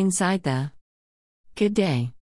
Inside the Good day.